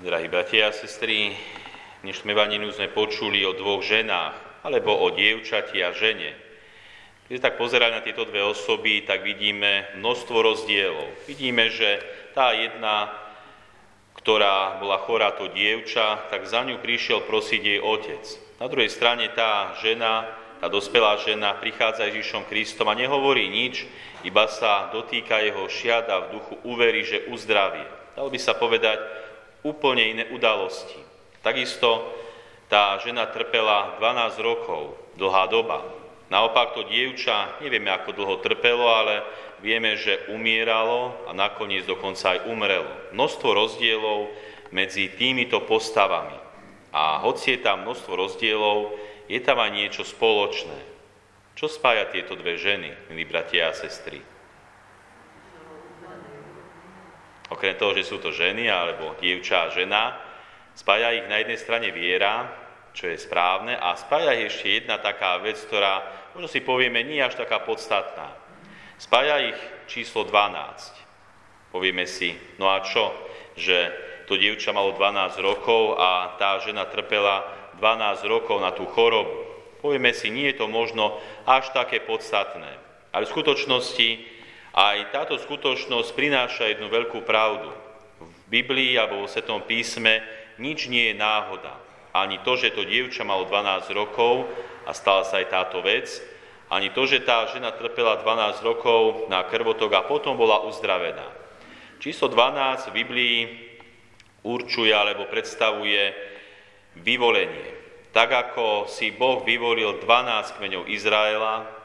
Drahí bratia a sestry, v dnešnom evaníliu sme počuli o dvoch ženách, alebo o dievčati a žene. Keď sa tak pozerať na tieto dve osoby, tak vidíme množstvo rozdielov. Vidíme, že tá jedna, ktorá bola chorá, to dievča, tak za ňu prišiel prosiť jej otec. Na druhej strane tá žena, tá dospelá žena prichádza Ježišom Kristom a nehovorí nič, iba sa dotýka jeho šiada v duchu uverí, že uzdravie. Dalo by sa povedať, úplne iné udalosti. Takisto tá žena trpela 12 rokov, dlhá doba. Naopak to dievča, nevieme ako dlho trpelo, ale vieme, že umieralo a nakoniec dokonca aj umrelo. Množstvo rozdielov medzi týmito postavami. A hoci je tam množstvo rozdielov, je tam aj niečo spoločné. Čo spája tieto dve ženy, milí bratia a sestry? Okrem toho, že sú to ženy alebo dievča a žena, spája ich na jednej strane viera, čo je správne, a spája ich ešte jedna taká vec, ktorá, možno si povieme, nie až taká podstatná. Spája ich číslo 12. Povieme si, no a čo, že to dievča malo 12 rokov a tá žena trpela 12 rokov na tú chorobu. Povieme si, nie je to možno až také podstatné. Ale v skutočnosti aj táto skutočnosť prináša jednu veľkú pravdu. V Biblii alebo vo Svetom písme nič nie je náhoda. Ani to, že to dievča malo 12 rokov a stala sa aj táto vec, ani to, že tá žena trpela 12 rokov na krvotok a potom bola uzdravená. Číslo 12 v Biblii určuje alebo predstavuje vyvolenie. Tak ako si Boh vyvolil 12 kmeňov Izraela,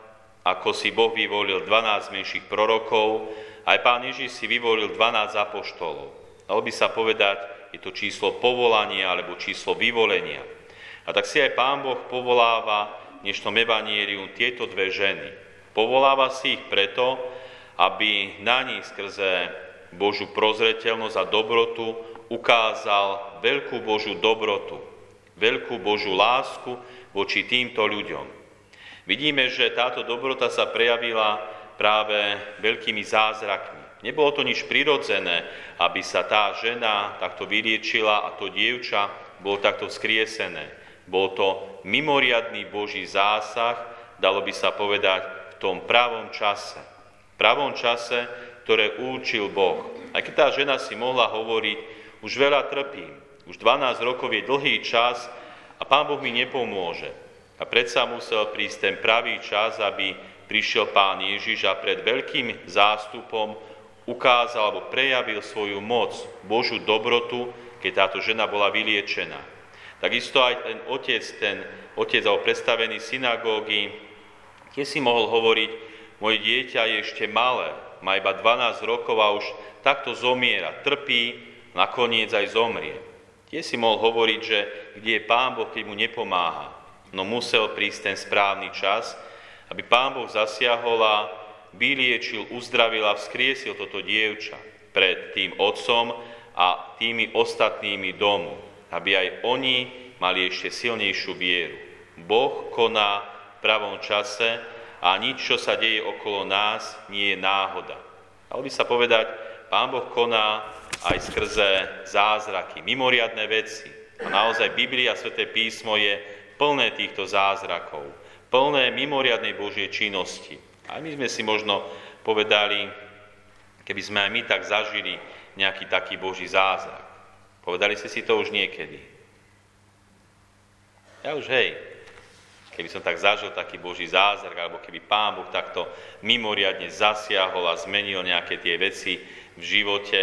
ako si Boh vyvolil 12 menších prorokov, aj pán Ježiš si vyvolil 12 apoštolov. Dalo by sa povedať, je to číslo povolania alebo číslo vyvolenia. A tak si aj pán Boh povoláva v dnešnom evanieliu tieto dve ženy. Povoláva si ich preto, aby na nich skrze Božú prozreteľnosť a dobrotu ukázal veľkú Božú dobrotu, veľkú Božú lásku voči týmto ľuďom. Vidíme, že táto dobrota sa prejavila práve veľkými zázrakmi. Nebolo to nič prirodzené, aby sa tá žena takto vyliečila a to dievča bolo takto vzkriesené. Bol to mimoriadný Boží zásah, dalo by sa povedať, v tom pravom čase. V pravom čase, ktoré určil Boh. Aj keď tá žena si mohla hovoriť, už veľa trpím, už 12 rokov je dlhý čas a Pán Boh mi nepomôže. A predsa musel prísť ten pravý čas, aby prišiel pán Ježiš a pred veľkým zástupom ukázal alebo prejavil svoju moc, Božú dobrotu, keď táto žena bola vyliečená. Takisto aj ten otec, ten otec alebo predstavený synagógy, tie si mohol hovoriť, moje dieťa je ešte malé, má iba 12 rokov a už takto zomiera, trpí, nakoniec aj zomrie. Tie si mohol hovoriť, že kde je Pán Boh, keď mu nepomáha no musel prísť ten správny čas, aby Pán Boh zasiahol a vyliečil, uzdravil a vzkriesil toto dievča pred tým otcom a tými ostatnými domu, aby aj oni mali ešte silnejšiu vieru. Boh koná v pravom čase a nič, čo sa deje okolo nás, nie je náhoda. Dalo by sa povedať, Pán Boh koná aj skrze zázraky, mimoriadné veci. A naozaj Biblia, Sveté písmo je plné týchto zázrakov, plné mimoriadnej Božej činnosti. A my sme si možno povedali, keby sme aj my tak zažili nejaký taký Boží zázrak. Povedali ste si to už niekedy. Ja už hej, keby som tak zažil taký Boží zázrak, alebo keby Pán Boh takto mimoriadne zasiahol a zmenil nejaké tie veci v živote.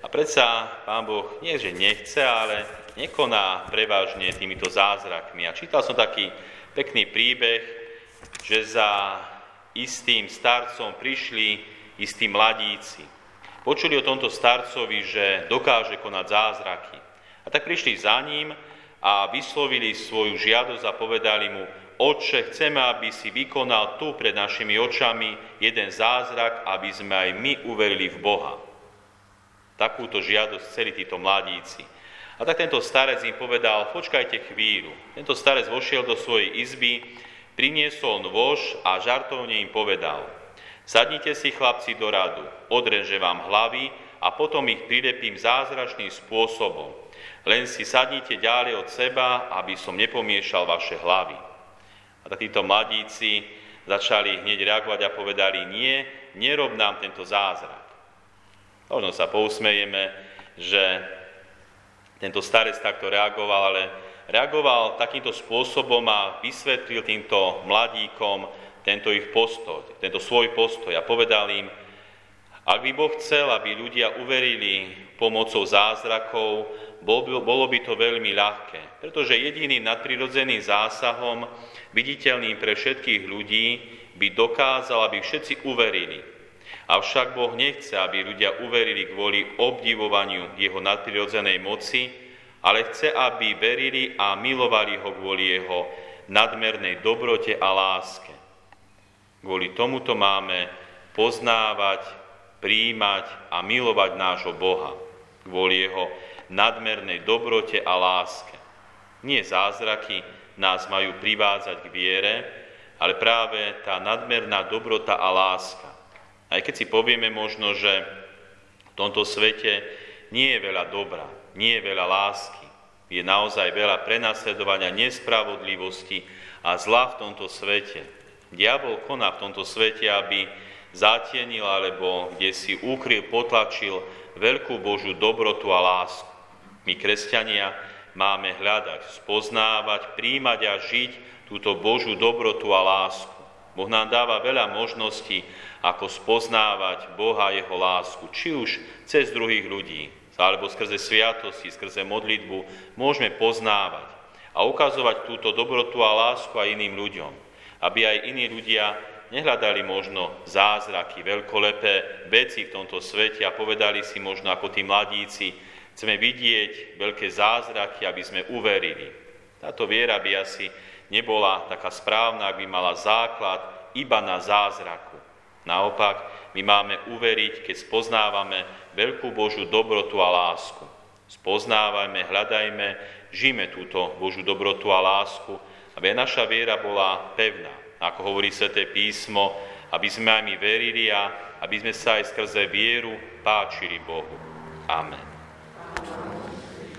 A predsa Pán Boh nie, že nechce, ale nekoná prevažne týmito zázrakmi. A čítal som taký pekný príbeh, že za istým starcom prišli istí mladíci. Počuli o tomto starcovi, že dokáže konať zázraky. A tak prišli za ním a vyslovili svoju žiadosť a povedali mu, Otče, chceme, aby si vykonal tu pred našimi očami jeden zázrak, aby sme aj my uverili v Boha. Takúto žiadosť chceli títo mladíci. A tak tento starec im povedal, počkajte chvíľu. Tento starec vošiel do svojej izby, priniesol nôž a žartovne im povedal, sadnite si chlapci do radu, odreže vám hlavy a potom ich prilepím zázračným spôsobom. Len si sadnite ďalej od seba, aby som nepomiešal vaše hlavy. A tak títo mladíci začali hneď reagovať a povedali, nie, nerob nám tento zázrak. Možno sa pousmejeme, že tento starec takto reagoval, ale reagoval takýmto spôsobom a vysvetlil týmto mladíkom tento ich postoj, tento svoj postoj a povedal im, ak by Boh chcel, aby ľudia uverili pomocou zázrakov, bolo by to veľmi ľahké, pretože jediným nadprirodzeným zásahom, viditeľným pre všetkých ľudí, by dokázal, aby všetci uverili. Avšak Boh nechce, aby ľudia uverili kvôli obdivovaniu jeho nadprirodzenej moci, ale chce, aby verili a milovali ho kvôli jeho nadmernej dobrote a láske. Kvôli tomuto máme poznávať, príjmať a milovať nášho Boha. Kvôli jeho nadmernej dobrote a láske. Nie zázraky nás majú privádzať k viere, ale práve tá nadmerná dobrota a láska. Aj keď si povieme možno, že v tomto svete nie je veľa dobra, nie je veľa lásky, je naozaj veľa prenasledovania, nespravodlivosti a zla v tomto svete. Diabol koná v tomto svete, aby zatienil alebo kde si ukryl, potlačil veľkú Božú dobrotu a lásku. My, kresťania, máme hľadať, spoznávať, príjmať a žiť túto Božú dobrotu a lásku. Boh nám dáva veľa možností, ako spoznávať Boha a Jeho lásku, či už cez druhých ľudí, alebo skrze sviatosti, skrze modlitbu, môžeme poznávať a ukazovať túto dobrotu a lásku aj iným ľuďom, aby aj iní ľudia nehľadali možno zázraky, veľkolepé veci v tomto svete a povedali si možno ako tí mladíci, chceme vidieť veľké zázraky, aby sme uverili. Táto viera by asi nebola taká správna, ak by mala základ iba na zázraku. Naopak, my máme uveriť, keď spoznávame veľkú Božú dobrotu a lásku. Spoznávajme, hľadajme, žijme túto Božú dobrotu a lásku, aby naša viera bola pevná. Ako hovorí sväté písmo, aby sme aj my verili a aby sme sa aj skrze vieru páčili Bohu. Amen.